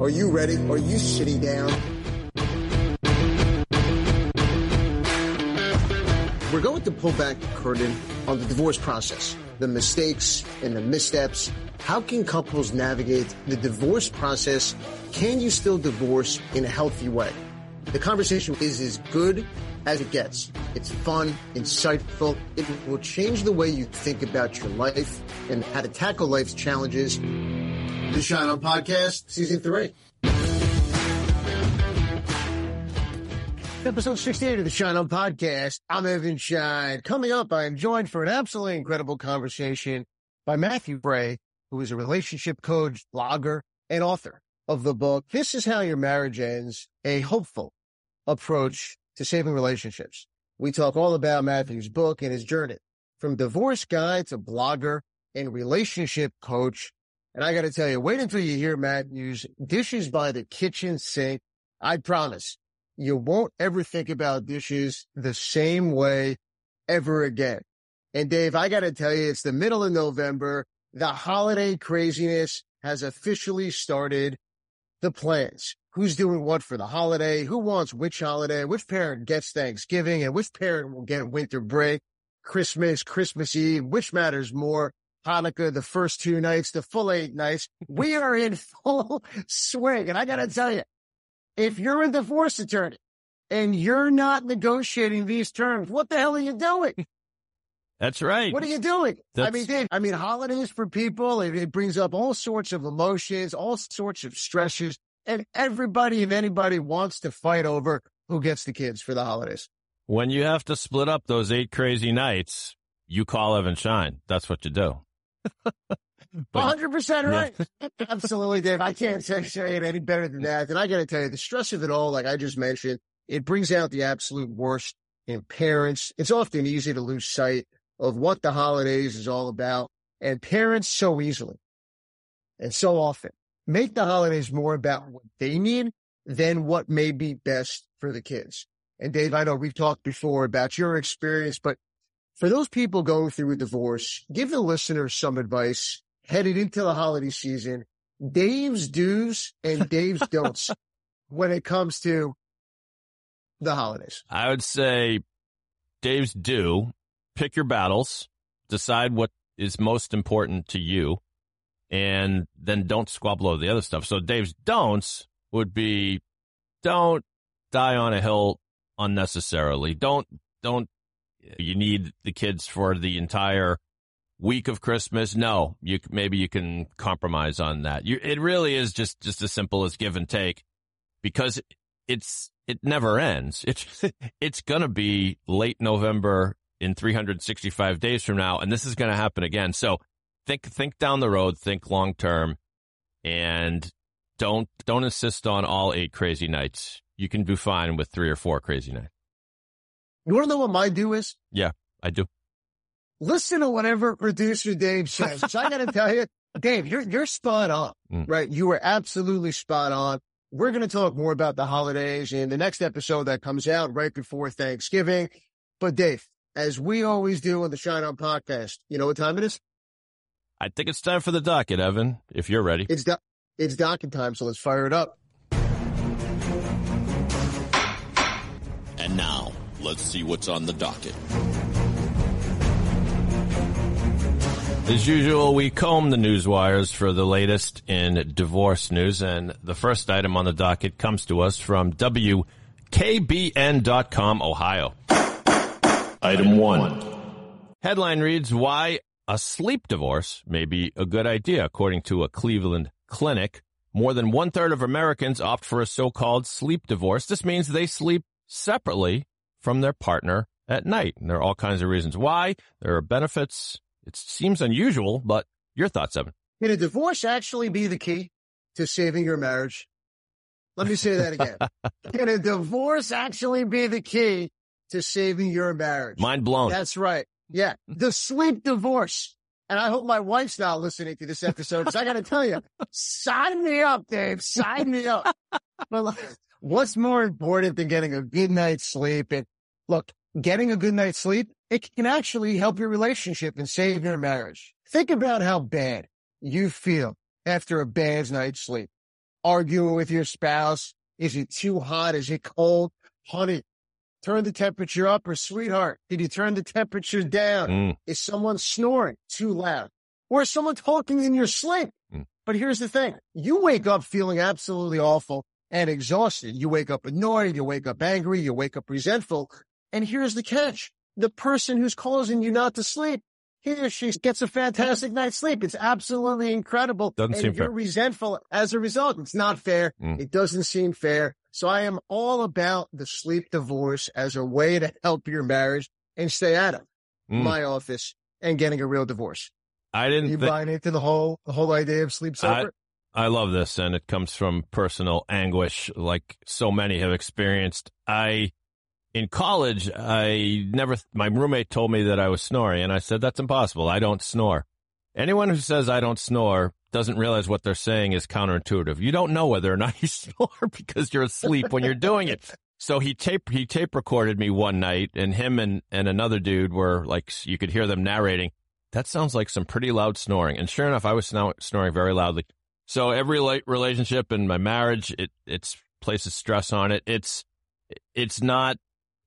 Are you ready? Are you sitting down? We're going to pull back the curtain on the divorce process, the mistakes and the missteps. How can couples navigate the divorce process? Can you still divorce in a healthy way? The conversation is as good as it gets. It's fun, insightful. It will change the way you think about your life and how to tackle life's challenges. The Shine On Podcast, Season 3. Episode 68 of the Shine On Podcast. I'm Evan Shine. Coming up, I am joined for an absolutely incredible conversation by Matthew Fray, who is a relationship coach, blogger, and author of the book, This is How Your Marriage Ends, a hopeful approach to saving relationships. We talk all about Matthew's book and his journey from divorce guy to blogger and relationship coach. And I got to tell you, wait until you hear Matthew's dishes by the kitchen sink. I promise you won't ever think about dishes the same way ever again. And Dave, I got to tell you, it's the middle of November. The holiday craziness has officially started the plans. Who's doing what for the holiday? Who wants which holiday? Which parent gets Thanksgiving and which parent will get winter break? Christmas, Christmas Eve, which matters more? Hanukkah, the first two nights, the full eight nights. We are in full swing. And I got to tell you, if you're a divorce attorney and you're not negotiating these terms, what the hell are you doing? That's right. What are you doing? That's... I mean, Dave, I mean, holidays for people, it, it brings up all sorts of emotions, all sorts of stresses, and everybody and anybody wants to fight over who gets the kids for the holidays. When you have to split up those eight crazy nights, you call Evan Shine. That's what you do. Hundred percent right. Absolutely, Dave. I can't say, say it any better than that. And I got to tell you, the stress of it all, like I just mentioned, it brings out the absolute worst in parents. It's often easy to lose sight of what the holidays is all about. And parents so easily and so often make the holidays more about what they need than what may be best for the kids. And Dave, I know we've talked before about your experience, but for those people going through a divorce, give the listeners some advice headed into the holiday season. Dave's do's and Dave's don'ts when it comes to the holidays. I would say Dave's do pick your battles, decide what is most important to you, and then don't squabble over the other stuff. So Dave's don'ts would be don't die on a hill unnecessarily. Don't, don't, you need the kids for the entire week of Christmas. No, you, maybe you can compromise on that. You, it really is just, just as simple as give and take because it's, it never ends. It's, it's to be late November in 365 days from now, and this is to happen again. So think, think down the road, think long term, and don't, don't insist on all eight crazy nights. You can do fine with three or four crazy nights. You want to know what my do is? Yeah, I do. Listen to whatever producer Dave says. So I got to tell you, Dave, you're, you're spot on, mm. right? You were absolutely spot on. We're going to talk more about the holidays in the next episode that comes out right before Thanksgiving. But Dave, as we always do on the Shine On podcast, you know what time it is? I think it's time for the docket, Evan, if you're ready. It's, do- it's docket time, so let's fire it up. And now, let's see what's on the docket. As usual, we comb the news wires for the latest in divorce news, and the first item on the docket comes to us from WKBN.com, Ohio. Item one. Headline reads, Why a sleep divorce may be a good idea, according to a Cleveland clinic. More than one third of Americans opt for a so-called sleep divorce. This means they sleep separately from their partner at night. And there are all kinds of reasons why. There are benefits it seems unusual, but your thoughts, Evan? Can a divorce actually be the key to saving your marriage? Let me say that again. Can a divorce actually be the key to saving your marriage? Mind blown. That's right. Yeah. The sleep divorce. And I hope my wife's not listening to this episode because I got to tell you, sign me up, Dave. Sign me up. but what's more important than getting a good night's sleep? And look, getting a good night's sleep, it can actually help your relationship and save your marriage. Think about how bad you feel after a bad night's sleep. arguing with your spouse. Is it too hot? Is it cold? Honey, turn the temperature up or sweetheart, did you turn the temperature down? Mm. Is someone snoring too loud? Or is someone talking in your sleep? Mm. But here's the thing. You wake up feeling absolutely awful and exhausted. You wake up annoyed. You wake up angry. You wake up resentful. And here's the catch. The person who's causing you not to sleep, he or she gets a fantastic night's sleep. It's absolutely incredible. Doesn't and seem you're fair. resentful as a result. It's not fair. Mm. It doesn't seem fair. So I am all about the sleep divorce as a way to help your marriage and stay out of Mm. my office and getting a real divorce. I didn't. You thi- buying into the whole the whole idea of sleep separate? I love this, and it comes from personal anguish, like so many have experienced. I, in college, I never. My roommate told me that I was snoring, and I said that's impossible. I don't snore. Anyone who says I don't snore doesn't realize what they're saying is counterintuitive. You don't know whether or not you snore because you're asleep when you're doing it. So he tape he tape recorded me one night, and him and and another dude were like you could hear them narrating. That sounds like some pretty loud snoring. And sure enough, I was snoring very loudly. So every la- relationship and my marriage, it it's places stress on it. It's it's not.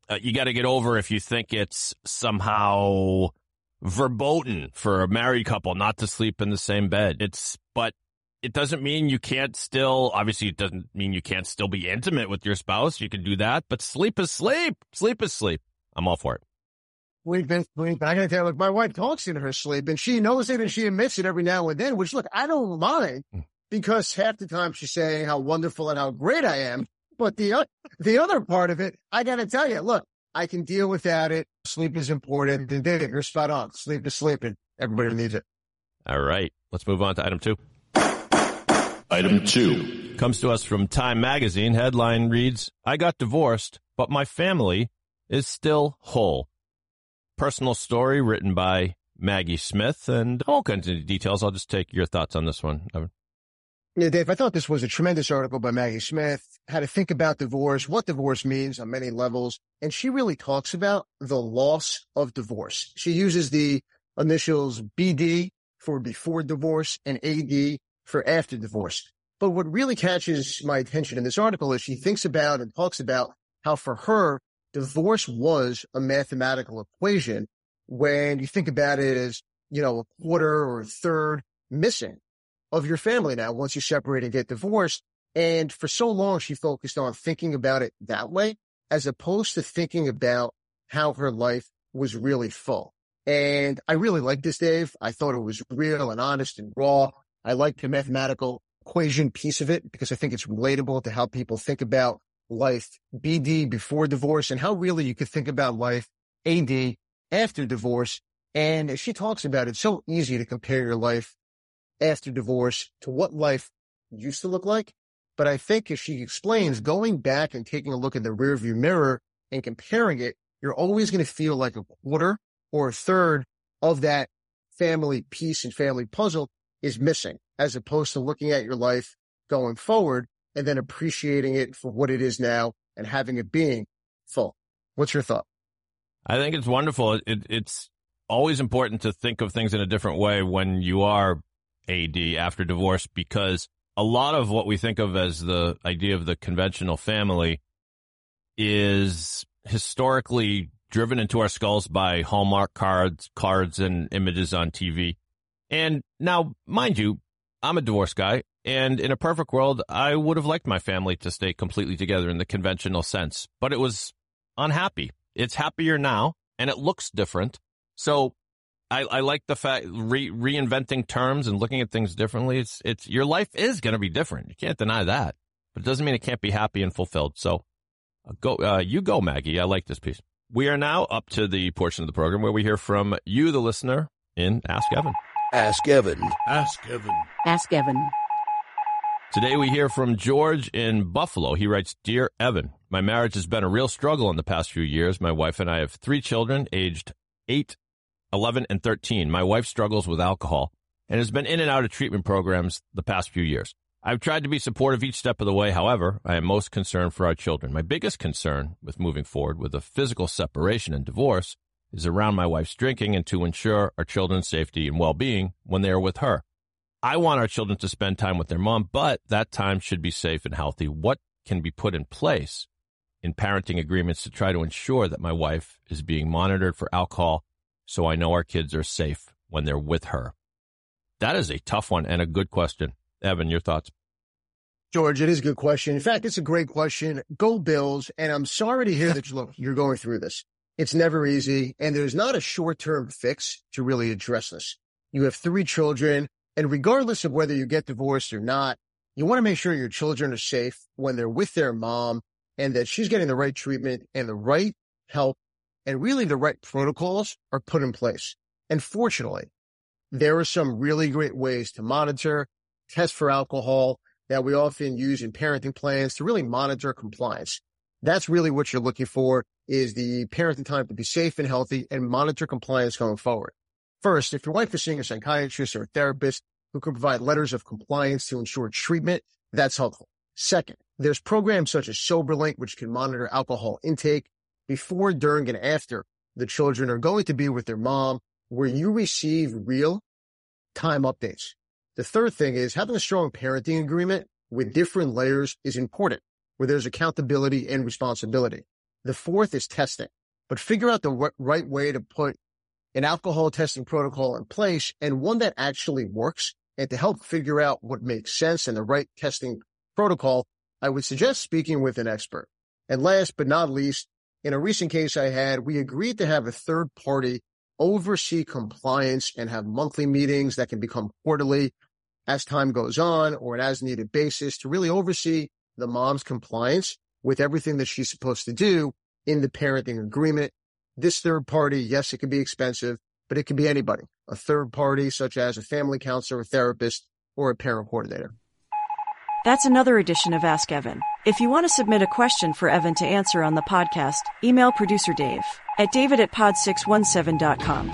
Uh, you got to get over if you think it's somehow verboten for a married couple not to sleep in the same bed. It's but it doesn't mean you can't still. Obviously, it doesn't mean you can't still be intimate with your spouse. You can do that, but sleep is sleep. Sleep is sleep. I'm all for it. We've been, we've been, I gotta tell you, look, my wife talks in her sleep and she knows it and she admits it every now and then, which look, I don't mind Mm. because half the time she's saying how wonderful and how great I am. But the, the other part of it, I gotta tell you, look, I can deal without it. Sleep is important. And Dave, you're spot on. Sleep is sleeping. Everybody needs it. All right, let's move on to item two. Item 2. comes to us from Time Magazine. Headline reads, I got divorced, but my family is still whole. Personal story written by Maggie Smith and all kinds of details. I'll just take your thoughts on this one. Evan. Yeah, Dave, I thought this was a tremendous article by Maggie Smith, how to think about divorce, what divorce means on many levels. And she really talks about the loss of divorce. She uses the initials BD for before divorce and AD for after divorce. But what really catches my attention in this article is she thinks about and talks about how for her, divorce was a mathematical equation when you think about it as, you know, a quarter or a third missing of your family now once you separate and get divorced. And for so long, she focused on thinking about it that way, as opposed to thinking about how her life was really full. And I really liked this, Dave. I thought it was real and honest and raw. I liked the mathematical equation piece of it because I think it's relatable to how people think about life BD before divorce and how really you could think about life AD after divorce. And she talks about it's so easy to compare your life after divorce to what life used to look like. But I think as she explains, going back and taking a look in the rearview mirror and comparing it, you're always going to feel like a quarter or a third of that family piece and family puzzle is missing as opposed to looking at your life going forward and then appreciating it for what it is now and having it being full. What's your thought? I think it's wonderful. It, it's always important to think of things in a different way when you are AD after divorce because a lot of what we think of as the idea of the conventional family is historically driven into our skulls by Hallmark cards, cards and images on TV. And now, mind you, I'm a divorce guy, and in a perfect world, I would have liked my family to stay completely together in the conventional sense, but it was unhappy. It's happier now, and it looks different. So I, I like the fact re, reinventing terms and looking at things differently. It's it's your life is going to be different. You can't deny that, but it doesn't mean it can't be happy and fulfilled. So uh, go, uh, you go, Maggie. I like this piece. We are now up to the portion of the program where we hear from you, the listener, in Ask Evan. Ask Evan. Ask Evan. Ask Evan. Today we hear from George in Buffalo. He writes, Dear Evan, my marriage has been a real struggle in the past few years. My wife and I have three children aged 8, 11, and 13. My wife struggles with alcohol and has been in and out of treatment programs the past few years. I've tried to be supportive each step of the way. However, I am most concerned for our children. My biggest concern with moving forward with a physical separation and divorce is around my wife's drinking and to ensure our children's safety and well-being when they are with her. I want our children to spend time with their mom, but that time should be safe and healthy. What can be put in place in parenting agreements to try to ensure that my wife is being monitored for alcohol so I know our kids are safe when they're with her? That is a tough one and a good question. Evan, your thoughts? George, it is a good question. In fact, it's a great question. Go Bills. And I'm sorry to hear that look, you're going through this. It's never easy. And there's not a short term fix to really address this. You have three children. And regardless of whether you get divorced or not, you want to make sure your children are safe when they're with their mom and that she's getting the right treatment and the right help and really the right protocols are put in place. And fortunately, there are some really great ways to monitor, test for alcohol that we often use in parenting plans to really monitor compliance. That's really what you're looking for is the parenting time to be safe and healthy and monitor compliance going forward. First, if your wife is seeing a psychiatrist or a therapist who can provide letters of compliance to ensure treatment, that's helpful. Second, there's programs such as SoberLink, which can monitor alcohol intake before, during, and after the children are going to be with their mom where you receive real time updates. The third thing is having a strong parenting agreement with different layers is important, where there's accountability and responsibility. The fourth is testing, but figure out the right way to put an alcohol testing protocol in place and one that actually works. And to help figure out what makes sense and the right testing protocol, I would suggest speaking with an expert. And last but not least, in a recent case I had, we agreed to have a third party oversee compliance and have monthly meetings that can become quarterly as time goes on or an as needed basis to really oversee the mom's compliance with everything that she's supposed to do in the parenting agreement. This third party, yes, it can be expensive, but it can be anybody, a third party such as a family counselor, a therapist, or a parent coordinator. That's another edition of Ask Evan. If you want to submit a question for Evan to answer on the podcast, email producer Dave at david at pod617.com.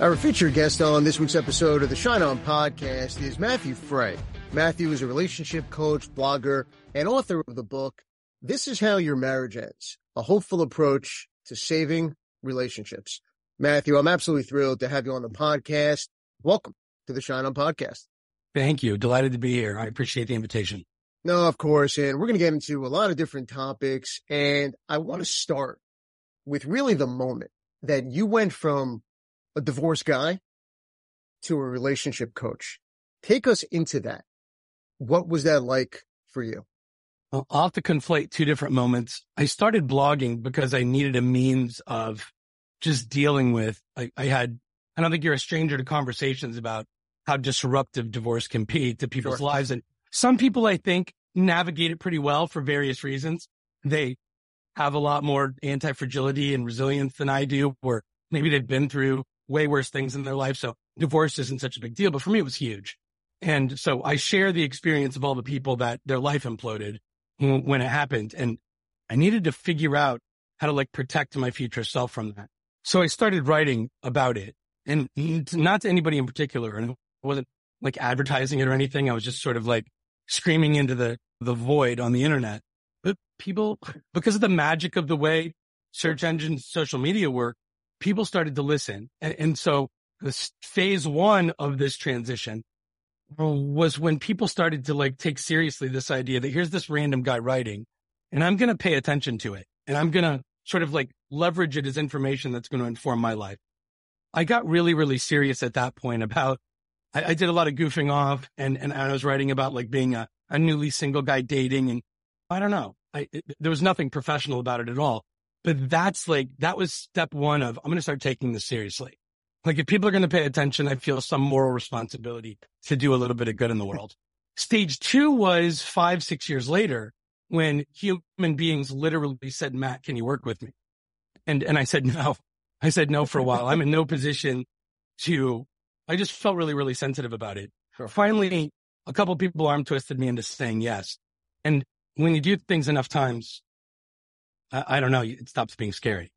Our featured guest on this week's episode of the Shine On podcast is Matthew Fray. Matthew is a relationship coach, blogger, and author of the book, This is How Your Marriage Ends, a hopeful approach to saving relationships. Matthew, I'm absolutely thrilled to have you on the podcast. Welcome to the Shine On podcast. Thank you. Delighted to be here. I appreciate the invitation. No, of course. And we're going to get into a lot of different topics. And I want to start with really the moment that you went from a divorced guy to a relationship coach. Take us into that. What was that like for you? Well, I'll have to conflate two different moments. I started blogging because I needed a means of just dealing with, I, I had, I don't think you're a stranger to conversations about how disruptive divorce can be to people's sure. lives. And some people, I think, navigate it pretty well for various reasons. They have a lot more anti fragility and resilience than I do, or maybe they've been through way worse things in their life. So divorce isn't such a big deal, but for me, it was huge. And so I share the experience of all the people that their life imploded when it happened. And I needed to figure out how to like protect my future self from that. So I started writing about it and not to anybody in particular. And it wasn't like advertising it or anything. I was just sort of like screaming into the, the void on the internet. But people, because of the magic of the way search engines, social media work, people started to listen. And, and so this phase one of this transition was when people started to like take seriously this idea that here's this random guy writing and I'm going to pay attention to it and I'm going to sort of like leverage it as information that's going to inform my life. I got really, really serious at that point about, I, I did a lot of goofing off and, and I was writing about like being a, a newly single guy dating and I don't know. I, it, there was nothing professional about it at all, but that's like, that was step one of, I'm going to start taking this seriously. Like if people are going to pay attention, I feel some moral responsibility to do a little bit of good in the world. Stage two was five, six years later when human beings literally said, Matt, can you work with me? And, and I said, no, I said no for a while. I'm in no position to, I just felt really, really sensitive about it. Sure. Finally, a couple people arm twisted me into saying yes. And when you do things enough times, I, I don't know, it stops being scary.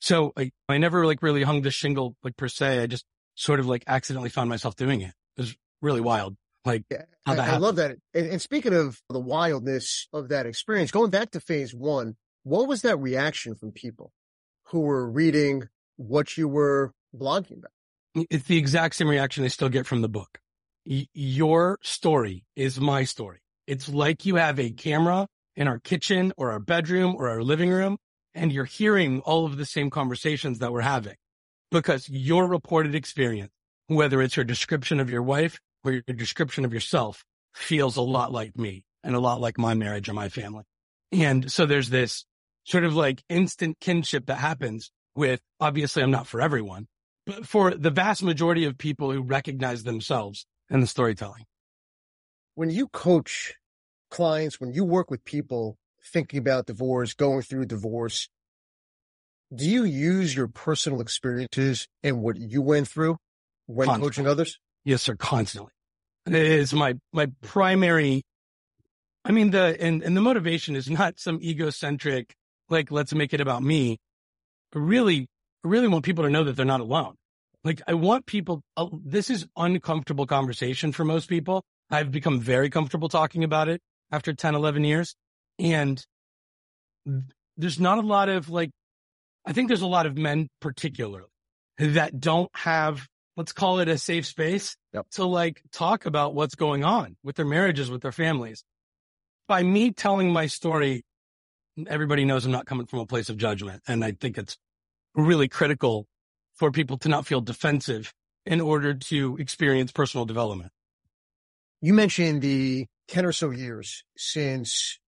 So I, I never like really hung the shingle like per se. I just sort of like accidentally found myself doing it. It was really wild. like Yeah, I, I love that. And, and speaking of the wildness of that experience, going back to phase one, what was that reaction from people who were reading what you were blogging about? It's the exact same reaction I still get from the book. Y- your story is my story. It's like you have a camera in our kitchen or our bedroom or our living room and you're hearing all of the same conversations that we're having because your reported experience, whether it's your description of your wife or your description of yourself feels a lot like me and a lot like my marriage or my family. And so there's this sort of like instant kinship that happens with, obviously I'm not for everyone, but for the vast majority of people who recognize themselves in the storytelling. When you coach clients, when you work with people thinking about divorce, going through divorce, do you use your personal experiences and what you went through when Constantly. coaching others? Yes, sir. Constantly. It is my, my primary. I mean, the, and, and the motivation is not some egocentric, like, let's make it about me. I really, I really want people to know that they're not alone. Like, I want people, uh, this is uncomfortable conversation for most people. I've become very comfortable talking about it after 10, 11 years. And there's not a lot of like, I think there's a lot of men particularly that don't have, let's call it a safe space Yep. to like talk about what's going on with their marriages, with their families. By me telling my story, everybody knows I'm not coming from a place of judgment. And I think it's really critical for people to not feel defensive in order to experience personal development. You mentioned the 10 or so years since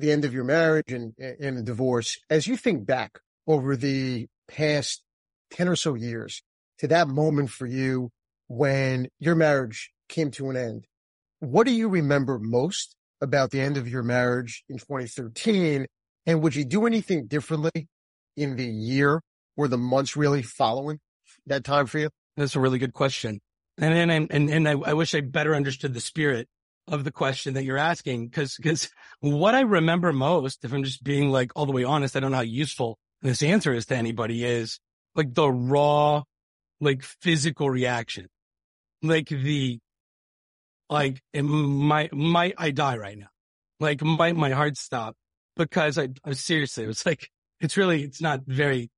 the end of your marriage and, and the divorce. As you think back over the past 10 or so years to that moment for you when your marriage came to an end, what do you remember most about the end of your marriage in 2013? And would you do anything differently in the year or the months really following that time for you? That's a really good question. And and and, and I, I wish I better understood the spirit of the question that you're asking. Cause, cause what I remember most, if I'm just being like all the way honest, I don't know how useful this answer is to anybody is like the raw, like physical reaction, like the, like might, might I die right now? Like might my heart stop? Because I, I seriously, it was like, it's really, it's not very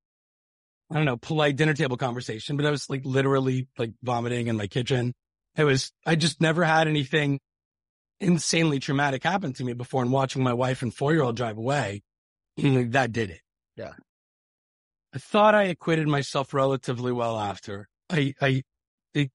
I don't know, polite dinner table conversation, but I was like literally like vomiting in my kitchen. It was, I just never had anything insanely traumatic happened to me before and watching my wife and four year old drive away. that did it. Yeah. I thought I acquitted myself relatively well after. I, I, it,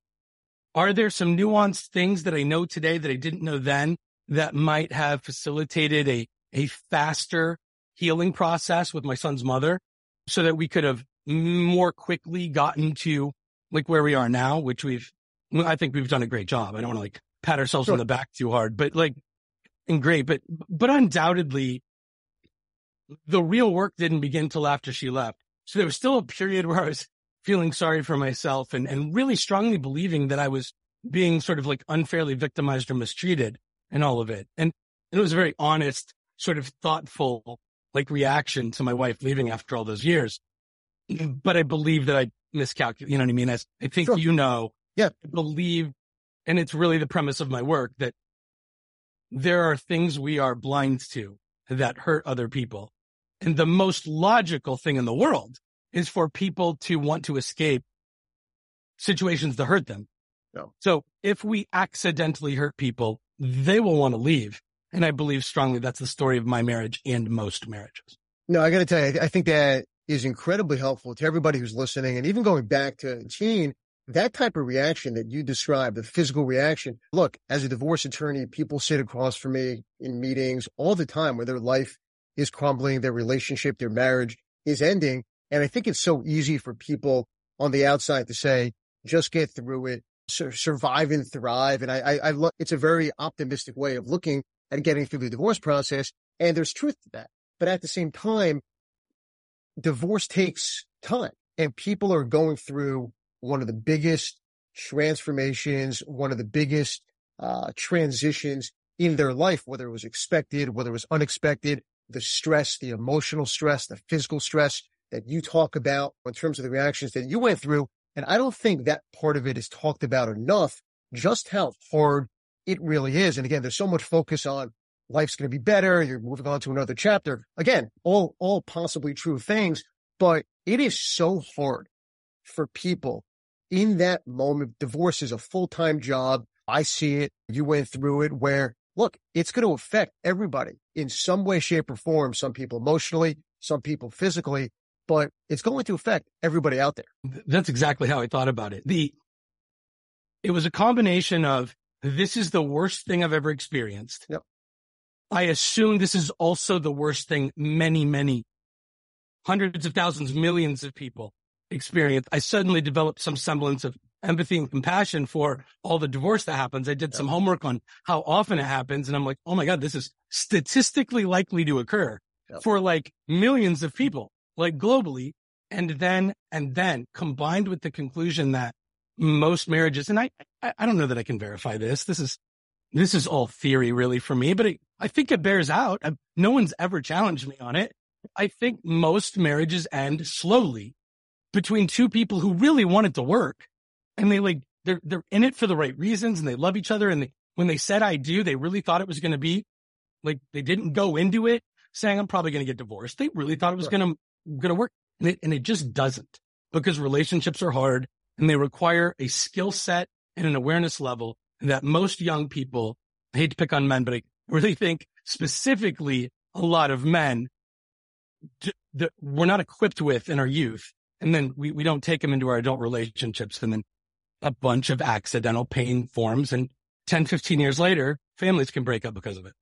are there some nuanced things that I know today that I didn't know then that might have facilitated a, a faster healing process with my son's mother so that we could have more quickly gotten to like where we are now, which we've, I think we've done a great job. I don't want to like pat ourselves Sure. on the back too hard, but like, and great, but, but undoubtedly the real work didn't begin till after she left. So there was still a period where I was feeling sorry for myself and, and really strongly believing that I was being sort of like unfairly victimized or mistreated and all of it. And it was a very honest, sort of thoughtful, like reaction to my wife leaving after all those years. But I believe that I miscalculated, you know what I mean? As I think Sure. you know, Yeah. I believe, and it's really the premise of my work that there are things we are blind to that hurt other people. And the most logical thing in the world is for people to want to escape situations that hurt them. No. So if we accidentally hurt people, they will want to leave. And I believe strongly that's the story of my marriage and most marriages. No, I got to tell you, I- I think that is incredibly helpful to everybody who's listening. And even going back to Gene, that type of reaction that you described, the physical reaction. Look, as a divorce attorney, people sit across from me in meetings all the time where their life is crumbling, their relationship, their marriage is ending. And I think it's so easy for people on the outside to say, just get through it, sur- survive and thrive. And I, I, I look, it's a very optimistic way of looking at getting through the divorce process. And there's truth to that. But at the same time, divorce takes time and people are going through one of the biggest transformations, one of the biggest uh, transitions in their life, whether it was expected, whether it was unexpected, the stress, the emotional stress, the physical stress that you talk about in terms of the reactions that you went through. And I don't think that part of it is talked about enough, just how hard it really is. And again, there's so much focus on life's going to be better. You're moving on to another chapter. Again, all, all possibly true things, but it is so hard for people in that moment. Divorce is a full-time job. I see it. You went through it where look, it's going to affect everybody in some way, shape or form. Some people emotionally, some people physically, but it's going to affect everybody out there. That's exactly how I thought about it. The, it was a combination of this is the worst thing I've ever experienced. Yep. I assume this is also the worst thing many, many hundreds of thousands, millions of people experience. I suddenly developed some semblance of empathy and compassion for all the divorce that happens. I did yep. some homework on how often it happens. And I'm like, oh my God, this is statistically likely to occur yep. for like millions of people, like globally. And then, and then combined with the conclusion that most marriages, and I, I, I don't know that I can verify this. This is, this is all theory really for me, but it, I think it bears out. I, no one's ever challenged me on it. I think most marriages end slowly between two people who really want it to work and they like, they're, they're in it for the right reasons and they love each other. And they, when they said I do, they really thought it was going to be like, they didn't go into it saying I'm probably going to get divorced. They really thought it was right. going to, going to work and it, and it just doesn't because relationships are hard and they require a skill set and an awareness level that most young people, I hate to pick on men, but I really think specifically a lot of men that we're not equipped with in our youth. And then we, we don't take them into our adult relationships and then a bunch of accidental pain forms. And 10, 15 years later, families can break up because of it.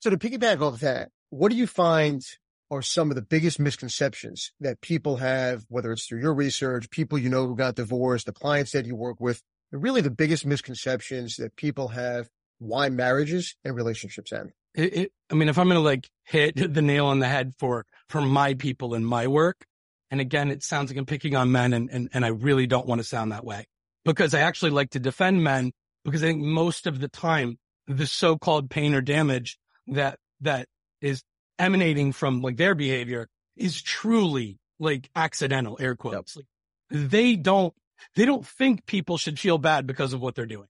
So to piggyback off that, what do you find are some of the biggest misconceptions that people have, whether it's through your research, people you know who got divorced, the clients that you work with, really the biggest misconceptions that people have why marriages and relationships end? It, it, I mean, if I'm going to like hit the nail on the head for, for my people and my work, and again, it sounds like I'm picking on men and, and, and I really don't want to sound that way because I actually like to defend men because I think most of the time the so-called pain or damage that, that is emanating from like their behavior is truly like accidental air quotes. Yep. Like they don't, they don't think people should feel bad because of what they're doing.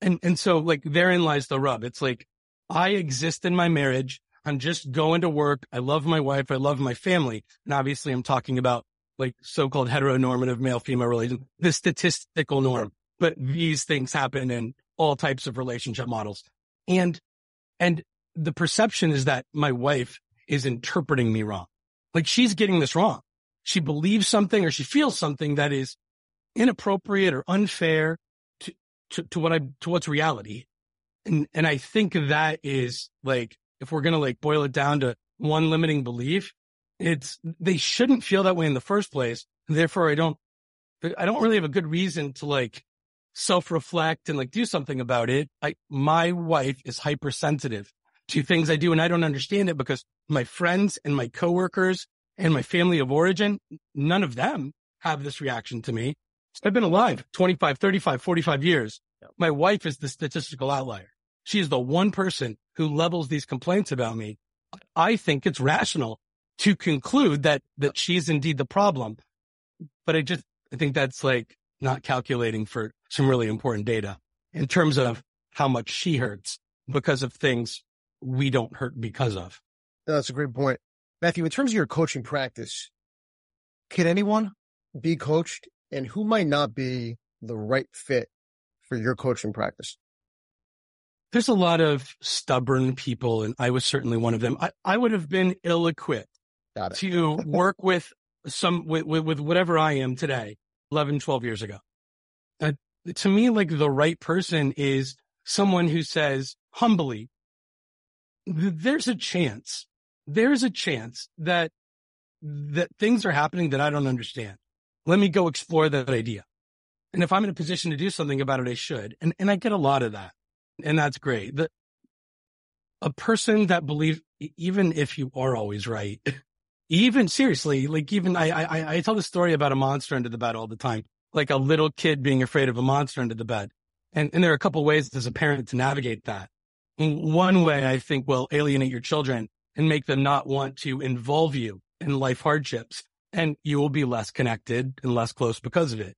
And, and so like therein lies the rub. It's like I exist in my marriage. I'm just going to work. I love my wife. I love my family. And obviously I'm talking about like so-called heteronormative male female relation, the statistical norm, but these things happen in all types of relationship models. And, and the perception is that my wife is interpreting me wrong. Like she's getting this wrong. She believes something or she feels something that is inappropriate or unfair to, to, to what I, to what's reality. And, and I think that is like, if we're going to like boil it down to one limiting belief, it's, they shouldn't feel that way in the first place. Therefore, I don't, I don't really have a good reason to like self reflect and like do something about it. I, my wife is hypersensitive to things I do and I don't understand it because my friends and my coworkers and my family of origin, none of them have this reaction to me. I've been alive 25, 35, 45 years. My wife is the statistical outlier. She is the one person who levels these complaints about me. I think it's rational to conclude that, that she's indeed the problem. But I just, I think that's like not calculating for some really important data in terms of how much she hurts because of things we don't hurt because of. That's a great point. Matthew, in terms of your coaching practice, can anyone be coached and who might not be the right fit for your coaching practice? There's a lot of stubborn people, and I was certainly one of them. I, I would have been ill equipped to work with some, with, with, with, whatever I am today, 11, 12 years ago. Uh, to me, like the right person is someone who says humbly, there's a chance, there's a chance that, that things are happening that I don't understand. Let me go explore that idea. And if I'm in a position to do something about it, I should. And, and I get a lot of that. And that's great. The, a person that believes, even if you are always right, even seriously, like even I, I, I tell the story about a monster under the bed all the time, like a little kid being afraid of a monster under the bed. And, and there are a couple ways as a parent to navigate that. One way I think will alienate your children and make them not want to involve you in life hardships and you will be less connected and less close because of it.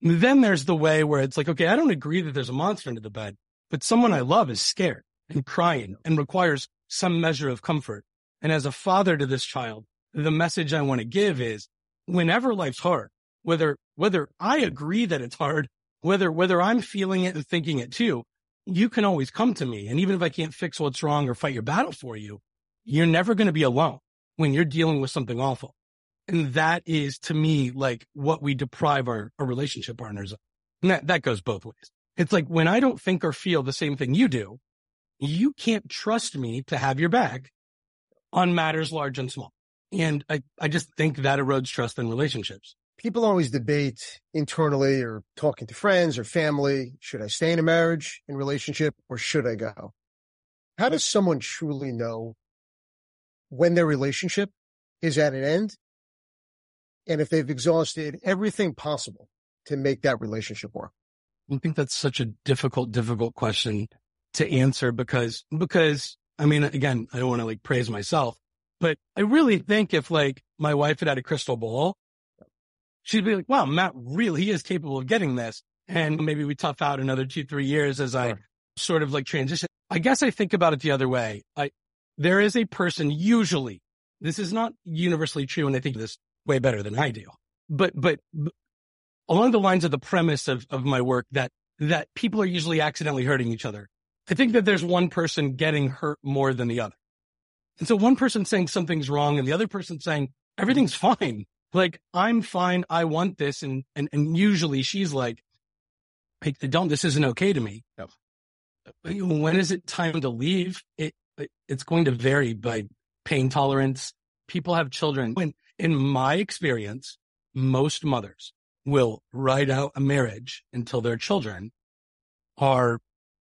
Then there's the way where it's like, okay, I don't agree that there's a monster under the bed, but someone I love is scared and crying and requires some measure of comfort. And as a father to this child, the message I want to give is whenever life's hard, whether, whether I agree that it's hard, whether, whether I'm feeling it and thinking it too, you can always come to me. And even if I can't fix what's wrong or fight your battle for you, you're never going to be alone when you're dealing with something awful. And that is to me like what we deprive our, our relationship partners of. And that, that goes both ways. It's like when I don't think or feel the same thing you do, you can't trust me to have your back on matters large and small. And I, I just think that erodes trust in relationships. People always debate internally or talking to friends or family. Should I stay in a marriage in relationship or should I go? How does someone truly know when their relationship is at an end and if they've exhausted everything possible to make that relationship work? I think that's such a difficult, difficult question to answer because, because I mean, again, I don't want to like praise myself, but I really think if like my wife had had a crystal ball, she'd be like, wow, Matt really he is capable of getting this. And maybe we tough out another two, three years as I sort of like transition. I guess I think about it the other way. I, there is a person usually, this is not universally true. And I think this way better than I do, but, but along the lines of the premise of, of my work that, that people are usually accidentally hurting each other. I think that there's one person getting hurt more than the other. And so one person saying something's wrong and the other person saying everything's fine. Like I'm fine. I want this. And, and, and usually she's like, I don't, this isn't okay to me. Yep. When is it time to leave? It, it, it's going to vary by pain tolerance. People have children. When in my experience, most mothers will ride out a marriage until their children are,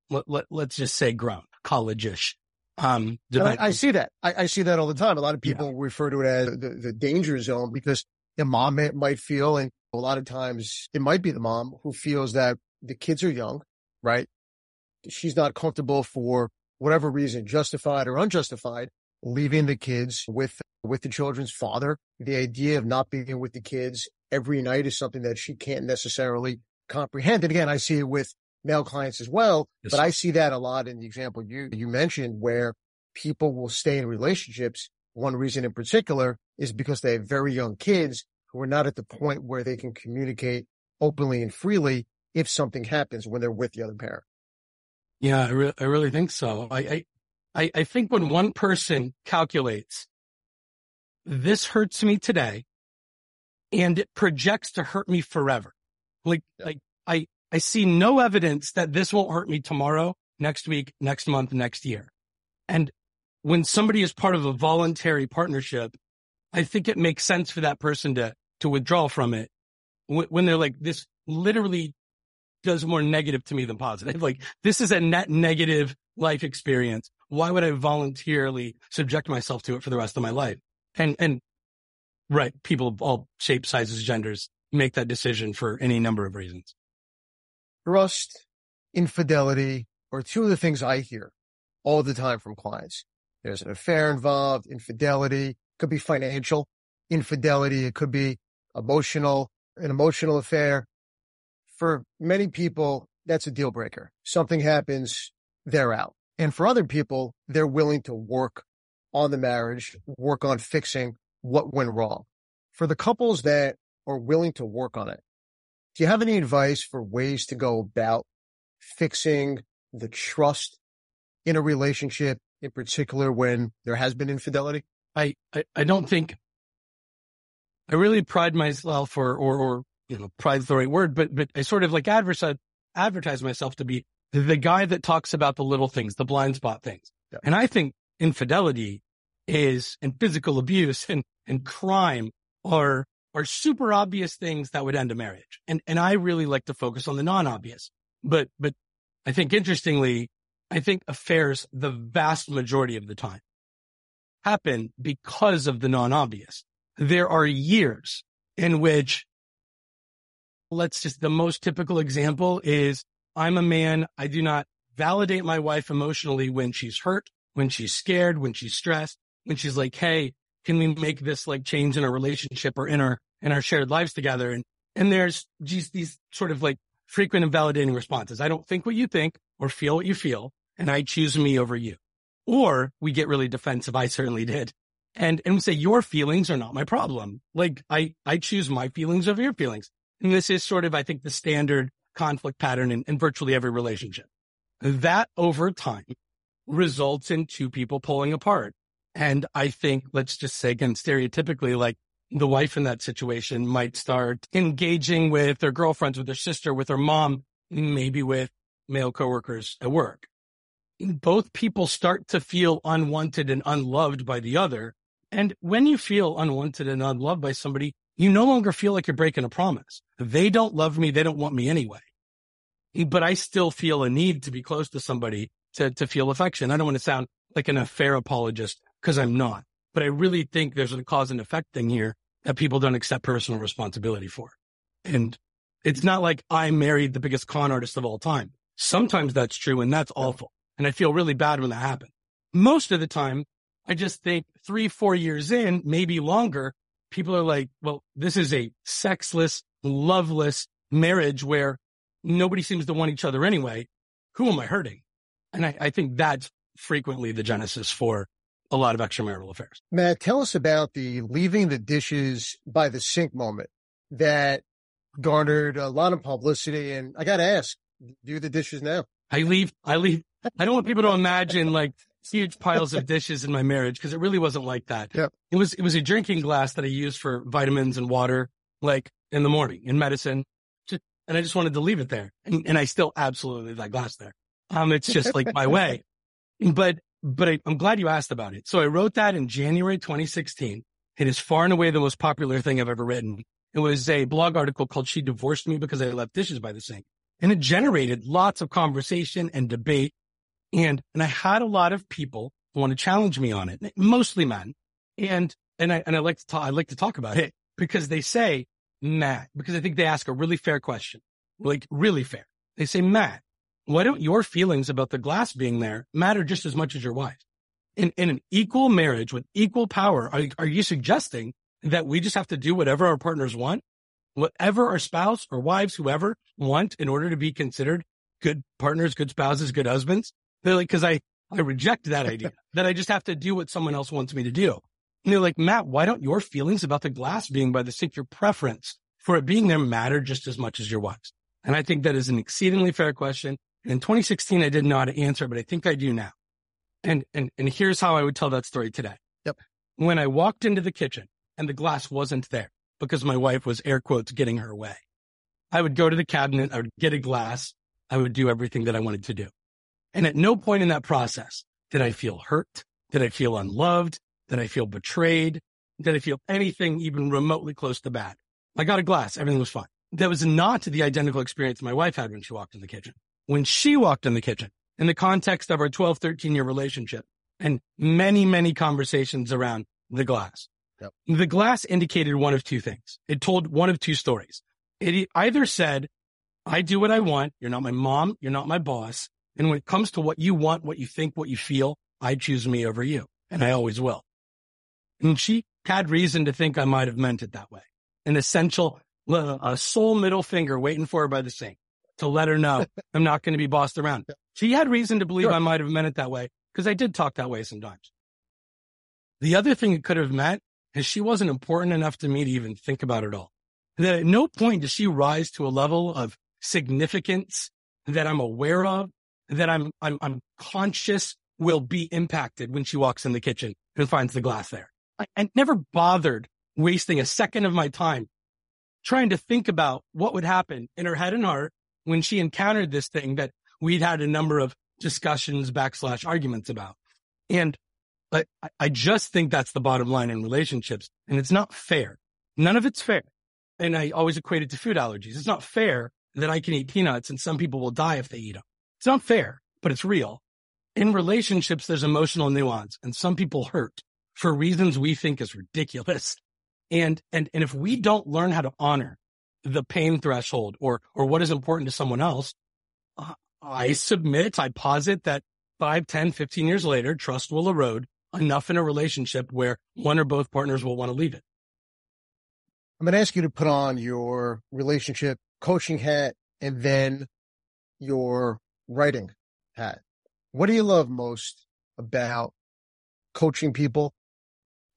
let, let, let's just say grown, college-ish. Um, I, I, see that. I, I, see that all the time. A lot of people yeah. refer to it as the, the danger zone because the mom may, might feel, and a lot of times it might be the mom who feels that the kids are young, right? She's not comfortable for whatever reason, justified or unjustified, leaving the kids with, with the children's father. The idea of not being with the kids every night is something that she can't necessarily comprehend. And again, I see it with male clients as well, yes. but I see that a lot in the example you, you mentioned where people will stay in relationships. One reason in particular is because they have very young kids who are not at the point where they can communicate openly and freely if something happens when they're with the other parent. Yeah, I, re- I really think so. I, I, I think when one person calculates, this hurts me today and it projects to hurt me forever. Like, like I, I see no evidence that this won't hurt me tomorrow, next week, next month, next year. And when somebody is part of a voluntary partnership, I think it makes sense for that person to, to withdraw from it when they're like, this literally does more negative to me than positive. Like this is a net negative life experience. Why would I voluntarily subject myself to it for the rest of my life? And, and Right. People of all shapes, sizes, genders make that decision for any number of reasons. Trust, infidelity, or two of the things I hear all the time from clients. There's an affair involved, infidelity, could be financial infidelity. It could be emotional, an emotional affair. For many people, that's a deal breaker. Something happens, they're out. And for other people, they're willing to work on the marriage, work on fixing what went wrong. For the couples that are willing to work on it, do you have any advice for ways to go about fixing the trust in a relationship, in particular when there has been infidelity? I, I, I don't think I really pride myself or, or, or, you know, pride's the right word, but, but I sort of like advertise, advertise myself to be the guy that talks about the little things, the blind spot things. Yeah. And I think infidelity is and physical abuse and, and crime are, are super obvious things that would end a marriage. And, and I really like to focus on the non-obvious, but, but I think interestingly, I think affairs the vast majority of the time happen because of the non-obvious. There are years in which let's just, the most typical example is I'm a man. I do not validate my wife emotionally when she's hurt, when she's scared, when she's stressed when she's like, Hey, can we make this like change in our relationship or in our, in our shared lives together? And, and there's just these sort of like frequent and validating responses. I don't think what you think, or feel what you feel and I choose me over you. Or we get really defensive. I certainly did. And, and we say, your feelings are not my problem. Like I, I choose my feelings over your feelings. And this is sort of, I think, the standard conflict pattern in, in virtually every relationship. That over time results in two people pulling apart. And I think, let's just say again, stereotypically, like the wife in that situation might start engaging with their girlfriends, with their sister, with their mom, maybe with male coworkers at work. Both people start to feel unwanted and unloved by the other. And when you feel unwanted and unloved by somebody, you no longer feel like you're breaking a promise. They don't love me. They don't want me anyway. But I still feel a need to be close to somebody to, to feel affection. I don't want to sound like an affair apologist because I'm not, but I really think there's a cause and effect thing here that people don't accept personal responsibility for. And it's not like I married the biggest con artist of all time. Sometimes that's true and that's awful. And I feel really bad when that happens. Most of the time, I just think three, four years in, maybe longer, people are like, well, this is a sexless, loveless marriage where nobody seems to want each other anyway. Who am I hurting? And I, I think that's frequently the genesis for a lot of extramarital affairs. Matt, tell us about the leaving the dishes by the sink moment that garnered a lot of publicity. And I got to ask, do the dishes now? I leave, I leave. I don't want people to imagine like huge piles of dishes in my marriage because it really wasn't like that. Yep. It was, it was a drinking glass that I used for vitamins and water, like in the morning in medicine. And I just wanted to leave it there. And, and I still absolutely that glass there. Um, it's just like my way. But but I, am glad you asked about it. So I wrote that in January 2016. It is far and away the most popular thing I've ever written. It was a blog article called She Divorced Me Because I Left Dishes by the Sink. And it generated lots of conversation and debate. And, and I had a lot of people want to challenge me on it, mostly men. And, and I, and I like to talk, I like to talk about it because they say, Matt, because I think they ask a really fair question, like really fair. They say, Matt, why don't your feelings about the glass being there matter just as much as your wife? In, in an equal marriage with equal power, are, are you suggesting that we just have to do whatever our partners want? Whatever our spouse or wives, whoever want in order to be considered good partners, good spouses, good husbands? They're like, cause I, I reject that idea that I just have to do what someone else wants me to do. And they're like, Matt, why don't your feelings about the glass being by the sink, your preference for it being there matter just as much as your wife's? And I think that is an exceedingly fair question. In 2016, I didn't know how to answer, but I think I do now. And, and, and here's how I would tell that story today. Yep. When I walked into the kitchen and the glass wasn't there because my wife was air quotes getting her way, I would go to the cabinet. I would get a glass. I would do everything that I wanted to do. And at no point in that process did I feel hurt. Did I feel unloved? Did I feel betrayed? Did I feel anything even remotely close to bad? I got a glass. Everything was fine. That was not the identical experience my wife had when she walked in the kitchen when she walked in the kitchen in the context of our 12, 13 year relationship and many, many conversations around the glass. Yep. The glass indicated one of two things. It told one of two stories. It either said, I do what I want. You're not my mom. You're not my boss. And when it comes to what you want, what you think, what you feel, I choose me over you. And I always will. And she had reason to think I might have meant it that way. An essential, uh, a sole middle finger waiting for her by the sink to let her know I'm not going to be bossed around. She had reason to believe sure. I might have meant it that way because I did talk that way sometimes. The other thing it could have meant is she wasn't important enough to me to even think about it all. That at no point does she rise to a level of significance that I'm aware of, that I'm, I'm, I'm conscious will be impacted when she walks in the kitchen and finds the glass there. I, I never bothered wasting a second of my time trying to think about what would happen in her head and heart when she encountered this thing that we'd had a number of discussions backslash arguments about. And but I just think that's the bottom line in relationships. And it's not fair. None of it's fair. And I always equate it to food allergies. It's not fair that I can eat peanuts and some people will die if they eat them. It's not fair, but it's real. In relationships, there's emotional nuance and some people hurt for reasons we think is ridiculous. And, and, and if we don't learn how to honor the pain threshold or, or what is important to someone else, uh, I submit, I posit that 5, 10, 15 years later, trust will erode enough in a relationship where one or both partners will want to leave it. I'm going to ask you to put on your relationship coaching hat and then your writing hat. what do you love most about coaching people?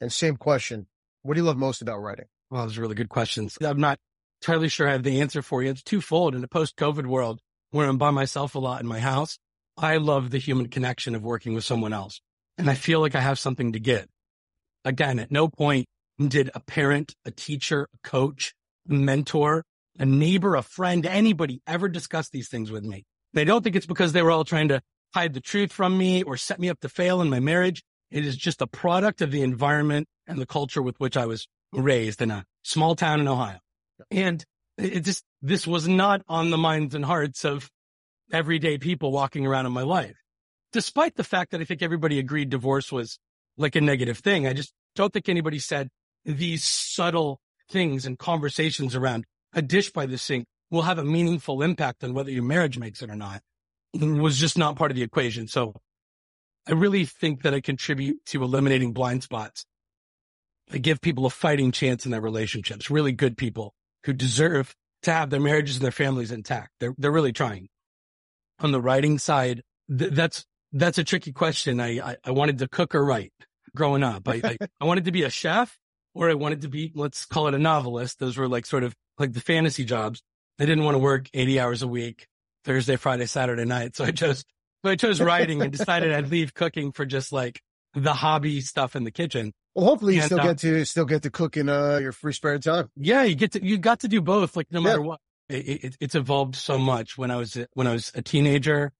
And same question, what do you love most about writing? Well, those are really good questions. I'm not entirely sure I have the answer for you. It's twofold in a post COVID world where I'm by myself a lot in my house. I love the human connection of working with someone else. And I feel like I have something to give. Again, at no point did a parent, a teacher, a coach, a mentor, a neighbor, a friend, anybody ever discuss these things with me. They don't think it's because they were all trying to hide the truth from me or set me up to fail in my marriage. It is just a product of the environment and the culture with which I was raised in a small town in Ohio. And it just, this was not on the minds and hearts of everyday people walking around in my life. Despite the fact that I think everybody agreed divorce was like a negative thing. I just don't think anybody said these subtle things and conversations around a dish by the sink will have a meaningful impact on whether your marriage makes it or not was just not part of the equation. So I really think that I contribute to eliminating blind spots. I give people a fighting chance in their relationships, really good people who deserve to have their marriages and their families intact. They're, they're really trying. On the writing side, th- that's, that's a tricky question. I, I, I, wanted to cook or write growing up. I, I, I wanted to be a chef or I wanted to be, let's call it a novelist. Those were like sort of like the fantasy jobs. I didn't want to work 80 hours a week, Thursday, Friday, Saturday night. So I chose, so I chose writing and decided I'd leave cooking for just like the hobby stuff in the kitchen. Well, hopefully you and, still uh, get to still get to cook in uh, your free spare time. Yeah, you get to you got to do both. Like no matter yeah. what, it, it, it's evolved so much. When I was when I was a teenager,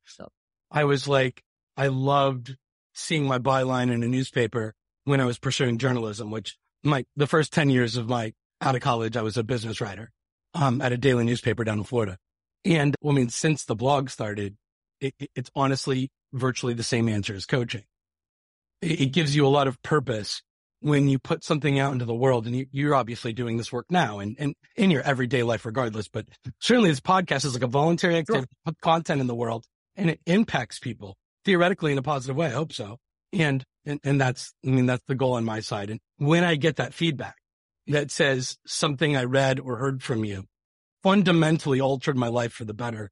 I was like I loved seeing my byline in a newspaper when I was pursuing journalism. Which my the first ten years of my out of college, I was a business writer um, at a daily newspaper down in Florida. And I mean, since the blog started, it, it's honestly virtually the same answer as coaching. It, it gives you a lot of purpose when you put something out into the world and you, are obviously doing this work now and, and in your everyday life regardless, but certainly this podcast is like a voluntary activity, sure. put content in the world and it impacts people theoretically in a positive way. I hope so. And, and, and that's, I mean, that's the goal on my side. And when I get that feedback that says something I read or heard from you fundamentally altered my life for the better,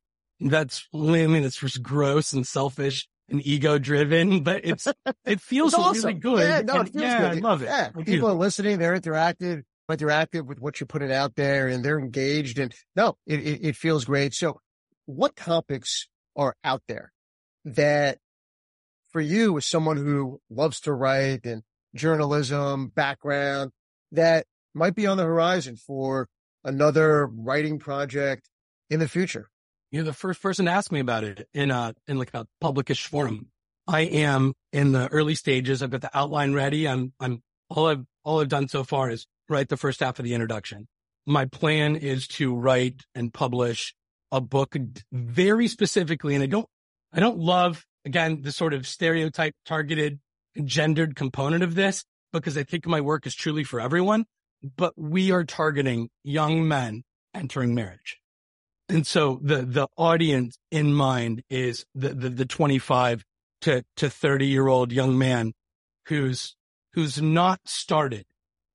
that's, I mean, it's just gross and selfish and ego driven, but it's, it feels it's awesome. really good. Yeah, no, it feels yeah, good. I love it. Yeah. People are listening. They're interactive, interactive with what you're putting out there and they're engaged and no, it, it, it feels great. So what topics are out there that for you as someone who loves to write and journalism background that might be on the horizon for another writing project in the future? You're the first person to ask me about it in a, in like a publicish forum. I am in the early stages. I've got the outline ready. I'm, I'm all I've, all I've done so far is write the first half of the introduction. My plan is to write and publish a book very specifically. And I don't, I don't love again, the sort of stereotype targeted gendered component of this because I think my work is truly for everyone, but we are targeting young men entering marriage. And so the, the audience in mind is the, the, the 25 to, to 30 year old young man who's, who's not started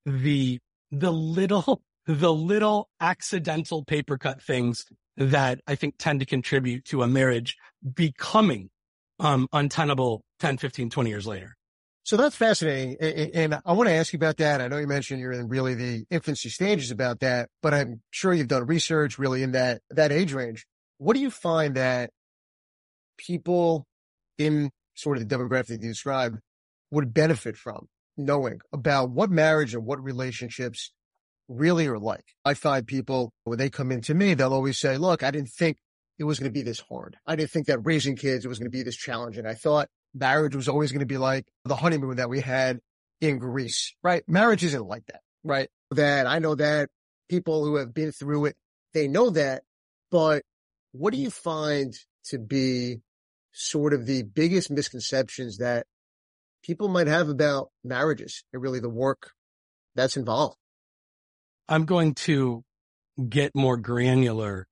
the, the little, the little accidental paper cut things that I think tend to contribute to a marriage becoming, um, untenable 10, 15, 20 years later. So that's fascinating. And I want to ask you about that. I know you mentioned you're in really the infancy stages about that, but I'm sure you've done research really in that, that age range. What do you find that people in sort of the demographic you described would benefit from knowing about what marriage and what relationships really are like? I find people when they come into me, they'll always say, look, I didn't think it was going to be this hard. I didn't think that raising kids was going to be this challenging. I thought marriage was always going to be like the honeymoon that we had in Greece, right? Marriage isn't like that, right? That I know that people who have been through it, they know that, but what do you find to be sort of the biggest misconceptions that people might have about marriages and really the work that's involved? I'm going to get more granular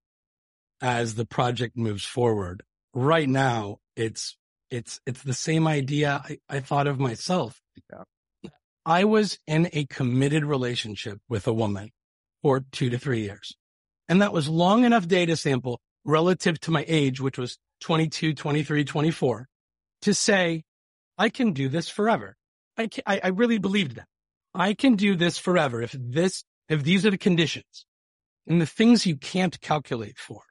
as the project moves forward. Right now, it's it's, it's the same idea I, I thought of myself. Yeah. I was in a committed relationship with a woman for two to three years. And that was long enough data sample relative to my age, which was 22, 23, 24 to say, I can do this forever. I, can, I, I really believed that. I can do this forever if this, if these are the conditions and the things you can't calculate for.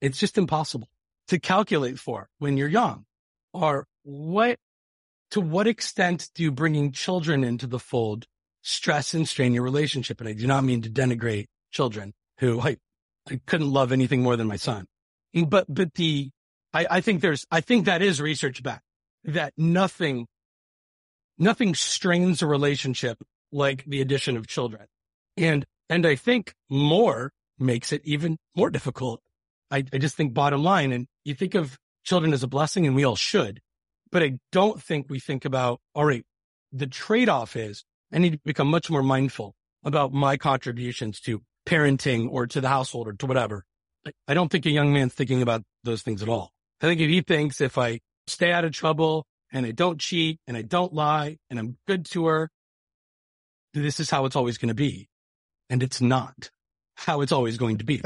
It's just impossible to calculate for when you're young are what, to what extent do bringing children into the fold stress and strain your relationship? And I do not mean to denigrate children who I, I couldn't love anything more than my son. Mm, but, but the, I, I think there's, I think that is research back that nothing, nothing strains a relationship like the addition of children. And, and I think more makes it even more difficult. I, I just think bottom line, and you think of children as a blessing and we all should, but I don't think we think about, all right, the trade off is I need to become much more mindful about my contributions to parenting or to the household or to whatever. I don't think a young man's thinking about those things at all. I think if he thinks if I stay out of trouble and I don't cheat and I don't lie and I'm good to her, this is how it's always going to be. And it's not how it's always going to be.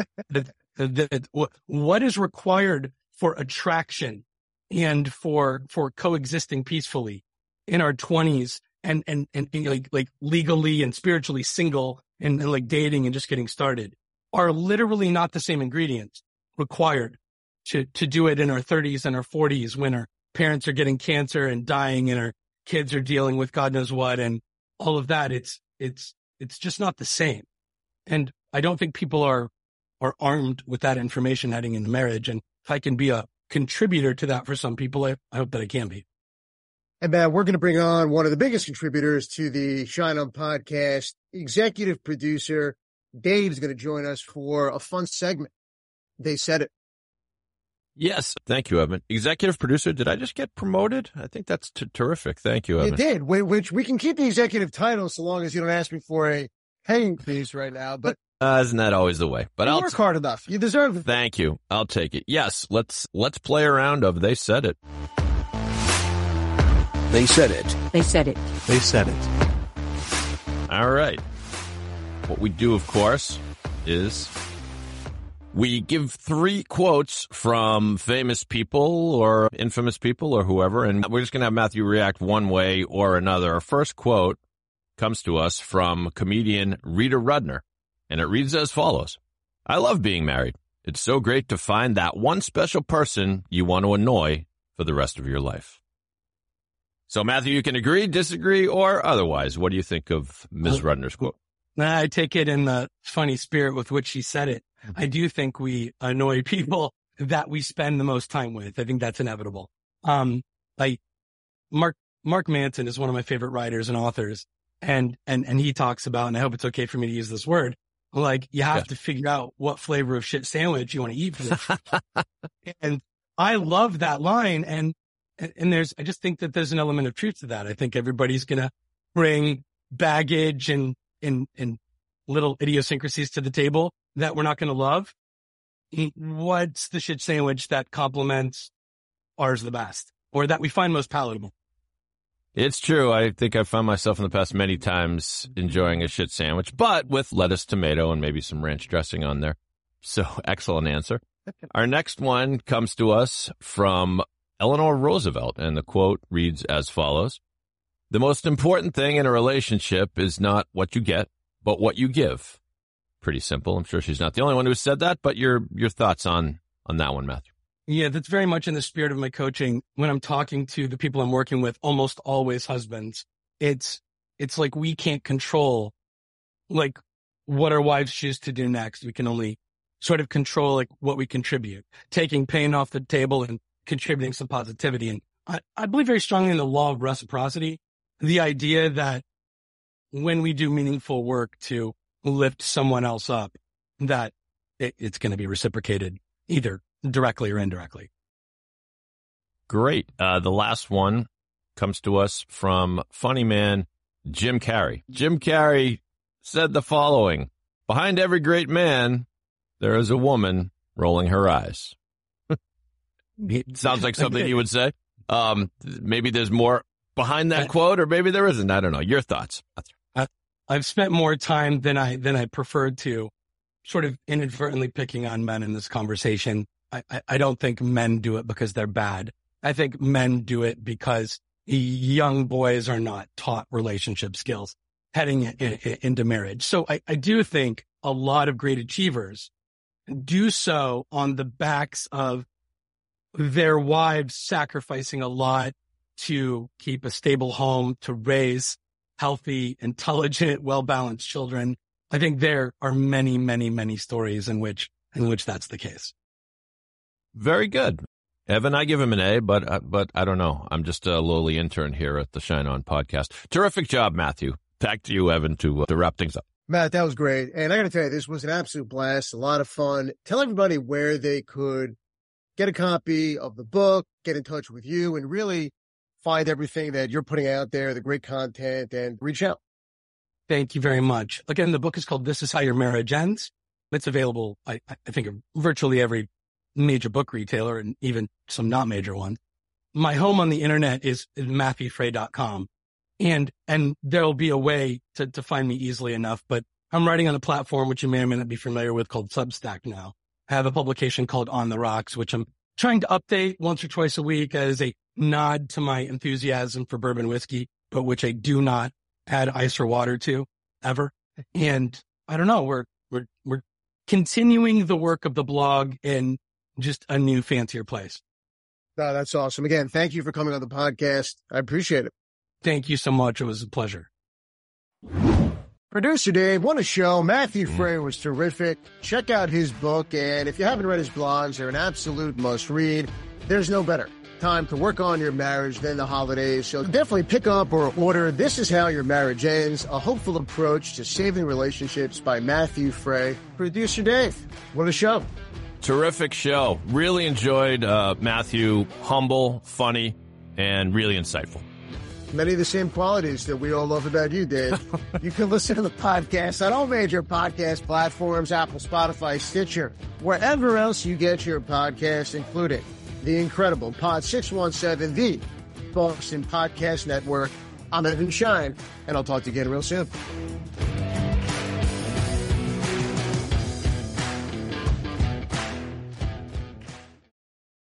what is required for attraction and for, for coexisting peacefully in our twenties and, and, and, and, like, like legally and spiritually single and, and like dating and just getting started are literally not the same ingredients required to, to do it in our thirties and our forties when our parents are getting cancer and dying and our kids are dealing with God knows what and all of that. It's, it's, it's just not the same. And I don't think people are, are armed with that information heading into marriage. And if I can be a contributor to that for some people, I, I hope that I can be. And Matt, we're going to bring on one of the biggest contributors to the Shine On podcast, executive producer. Dave's going to join us for a fun segment. They said it. Yes. Thank you, Evan. Executive producer. Did I just get promoted? I think that's t- terrific. Thank you, Evan. You did, which we can keep the executive title so long as you don't ask me for a hanging piece right now, but. Uh, isn't that always the way? But you I'll work hard enough. You deserve it. Thank you. I'll take it. Yes. Let's, let's play around of they said it. They said it. They said it. They said it. All right. What we do, of course, is we give three quotes from famous people or infamous people or whoever, and we're just going to have Matthew react one way or another. Our first quote comes to us from comedian Rita Rudner, and it reads as follows. I love being married. It's so great to find that one special person you want to annoy for the rest of your life. So Matthew, you can agree, disagree, or otherwise. What do you think of Ms. Rudner's quote? I take it in the funny spirit with which she said it. I do think we annoy people that we spend the most time with. I think that's inevitable. Um, like Mark, Mark Manson is one of my favorite writers and authors. And, and, and he talks about, and I hope it's okay for me to use this word, like you have yeah. to figure out what flavor of shit sandwich you want to eat for this. and I love that line. And, and there's, I just think that there's an element of truth to that. I think everybody's going to bring baggage and, and, and little idiosyncrasies to the table that we're not going to love. What's the shit sandwich that complements ours the best or that we find most palatable? It's true. I think I've found myself in the past many times enjoying a shit sandwich, but with lettuce, tomato, and maybe some ranch dressing on there. So excellent answer. Our next one comes to us from Eleanor Roosevelt, and the quote reads as follows. The most important thing in a relationship is not what you get, but what you give. Pretty simple. I'm sure she's not the only one who said that, but your, your thoughts on, on that one, Matthew. Yeah, that's very much in the spirit of my coaching. When I'm talking to the people I'm working with, almost always husbands, it's, it's like we can't control like what our wives choose to do next. We can only sort of control like what we contribute, taking pain off the table and contributing some positivity. And I, I believe very strongly in the law of reciprocity, the idea that when we do meaningful work to lift someone else up, that it, it's going to be reciprocated either directly or indirectly. Great. Uh, the last one comes to us from funny man Jim Carrey. Jim Carrey said the following Behind every great man, there is a woman rolling her eyes. Sounds like something you would say. Um, maybe there's more behind that quote, or maybe there isn't. I don't know. Your thoughts. I've spent more time than I than I preferred to, sort of inadvertently picking on men in this conversation. I, I don't think men do it because they're bad. I think men do it because young boys are not taught relationship skills heading in, in, into marriage. So I, I do think a lot of great achievers do so on the backs of their wives sacrificing a lot to keep a stable home, to raise healthy, intelligent, well-balanced children. I think there are many, many, many stories in which, in which that's the case. Very good. Evan, I give him an A, but uh, but I don't know. I'm just a lowly intern here at the Shine On podcast. Terrific job, Matthew. Back to you, Evan, to uh, to wrap things up. Matt, that was great. And I got to tell you, this was an absolute blast, a lot of fun. Tell everybody where they could get a copy of the book, get in touch with you, and really find everything that you're putting out there, the great content, and reach out. Thank you very much. Again, the book is called This Is How Your Marriage Ends. It's available, I, I think, virtually every major book retailer and even some not major ones. My home on the internet is, matthewfray.com. And, and there'll be a way to, to find me easily enough, but I'm writing on a platform which you may or may not be familiar with called Substack now. I have a publication called On the Rocks, which I'm trying to update once or twice a week as a nod to my enthusiasm for bourbon whiskey, but which I do not add ice or water to ever. And I don't know, we're, we're, we're continuing the work of the blog in just a new fancier place. No, that's awesome. Again, thank you for coming on the podcast. I appreciate it. Thank you so much. It was a pleasure. Producer Dave, what a show. Matthew. Fray was terrific. Check out his book. And if you haven't read his blogs, they're an absolute must read. There's no better time to work on your marriage than the holidays. So definitely pick up or order This Is How Your Marriage Ends, a hopeful approach to saving relationships by Matthew Fray. Producer Dave, what a show. Terrific show. Really enjoyed uh, Matthew. Humble, funny, and really insightful. Many of the same qualities that we all love about you, Dave. you can listen to the podcast on all major podcast platforms Apple, Spotify, Stitcher, wherever else you get your podcasts, including the incredible Pod 617, the Boston Podcast Network. I'm Evan Shine, and I'll talk to you again real soon.